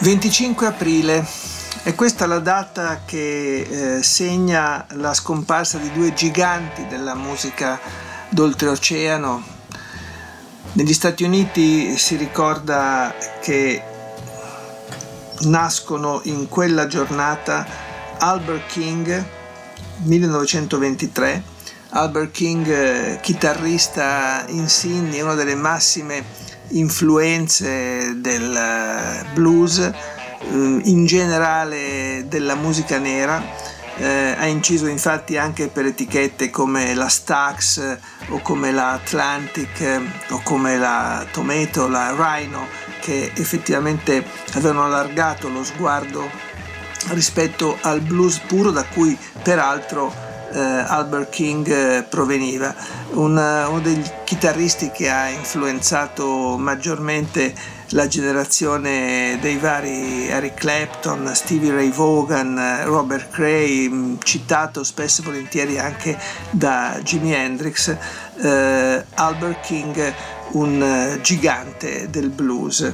25 aprile è questa la data che eh, segna la scomparsa di due giganti della musica d'oltreoceano. Negli Stati Uniti si ricorda che nascono in quella giornata Albert King 1923 Albert King eh, chitarrista insigne una delle massime influenze del eh, blues, eh, in generale della musica nera. Eh, ha inciso infatti anche per etichette come la Stax o come la Atlantic o come la Tomato, la Rhino, che effettivamente avevano allargato lo sguardo rispetto al blues puro da cui peraltro eh, Albert King eh, proveniva, Una, eh, uno dei chitarristi che ha influenzato maggiormente la generazione dei vari Eric Clapton, Stevie Ray Vaughan, eh, Robert Cray, mm, citato spesso e volentieri anche da Jimi Hendrix, eh, Albert King, un gigante del blues.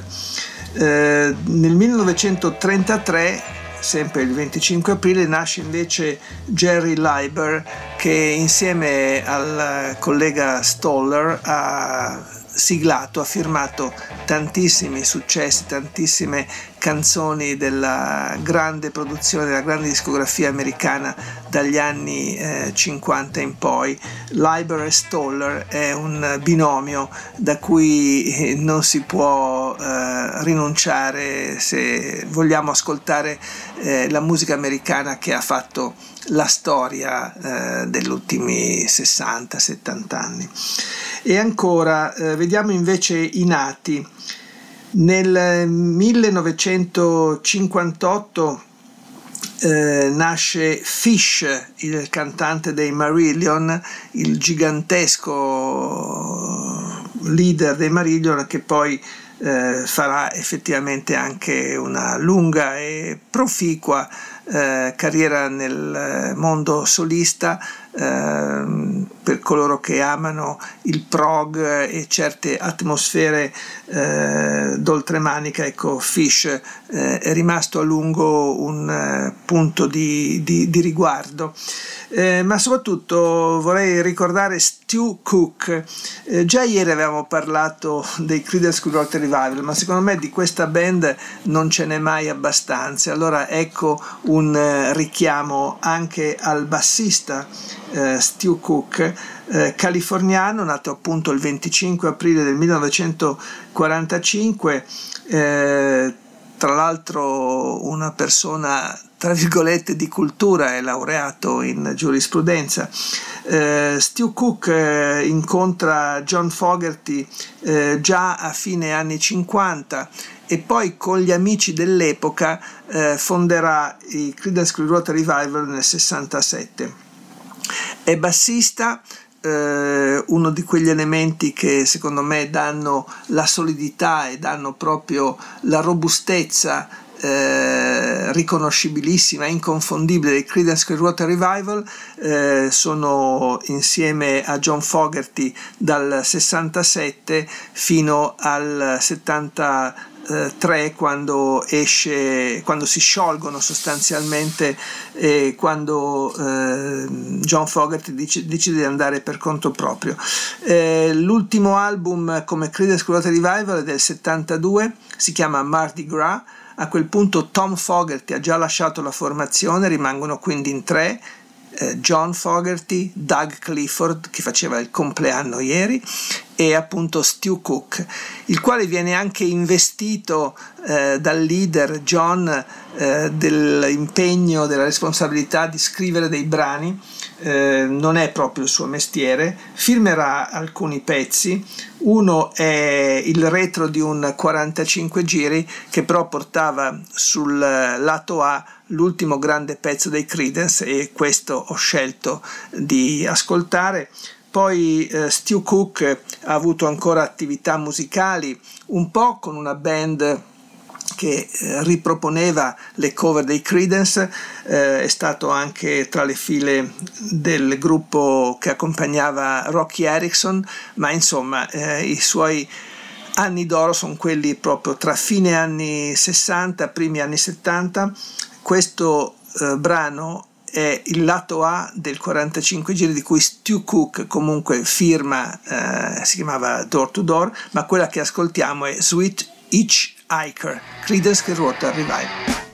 Eh, nel 1933 sempre il 25 aprile, nasce invece Jerry Leiber che insieme al collega Stoller ha siglato, ha firmato tantissimi successi, tantissime canzoni della grande produzione, della grande discografia americana dagli anni eh, 50 in poi. Leiber e Stoller è un binomio da cui eh, non si può eh, rinunciare se vogliamo ascoltare eh, la musica americana che ha fatto la storia eh, degli ultimi 60-70 anni. E ancora, eh, vediamo invece i nati. Nel 1958 eh, nasce Fish, il cantante dei Marillion, il gigantesco leader dei Marillion che poi eh, farà effettivamente anche una lunga e proficua eh, carriera nel mondo solista eh, per coloro che amano il prog e certe atmosfere eh, d'oltremanica, ecco, Fish eh, è rimasto a lungo un eh, punto di, di, di riguardo. Eh, ma soprattutto vorrei ricordare Stu Cook. Eh, già ieri avevamo parlato dei Creedence Clearwater Revival, ma secondo me di questa band non ce n'è mai abbastanza. Allora ecco un eh, richiamo anche al bassista eh, Stu Cook, eh, californiano, nato appunto il 25 aprile del 1945, eh, tra l'altro una persona tra virgolette di cultura, è laureato in giurisprudenza. Eh, Stu Cook eh, incontra John Fogerty eh, già a fine anni 50 e poi con gli amici dell'epoca eh, fonderà i Creedence Clearwater Revival nel 67. È bassista, eh, uno di quegli elementi che secondo me danno la solidità e danno proprio la robustezza eh, riconoscibilissima, inconfondibile dei Creedence Clearwater Revival eh, sono insieme a John Fogerty dal 67 fino al 70 3 quando esce, quando si sciolgono sostanzialmente e quando eh, John Fogerty decide di andare per conto proprio. Eh, l'ultimo album come Creedence Clearwater Revival è del 72, si chiama Mardi Gras. A quel punto Tom Fogerty ha già lasciato la formazione, rimangono quindi in tre eh, John Fogerty, Doug Clifford che faceva il compleanno ieri e appunto Stu Cook, il quale viene anche investito eh, dal leader John eh, dell'impegno, della responsabilità di scrivere dei brani. Eh, non è proprio il suo mestiere, firmerà alcuni pezzi, uno è il retro di un 45 giri che però portava sul lato A l'ultimo grande pezzo dei Credence e questo ho scelto di ascoltare. Poi eh, Stu Cook ha avuto ancora attività musicali, un po' con una band che eh, riproponeva le cover dei Credence, eh, è stato anche tra le file del gruppo che accompagnava Rocky Erickson, ma insomma eh, i suoi anni d'oro sono quelli proprio tra fine anni 60 primi anni 70. Questo eh, brano è il lato A del 45 giri di cui Stu Cook comunque firma, eh, si chiamava Door to Door, ma quella che ascoltiamo è Sweet Hitch Hiker, Creedence Clearwater Revival.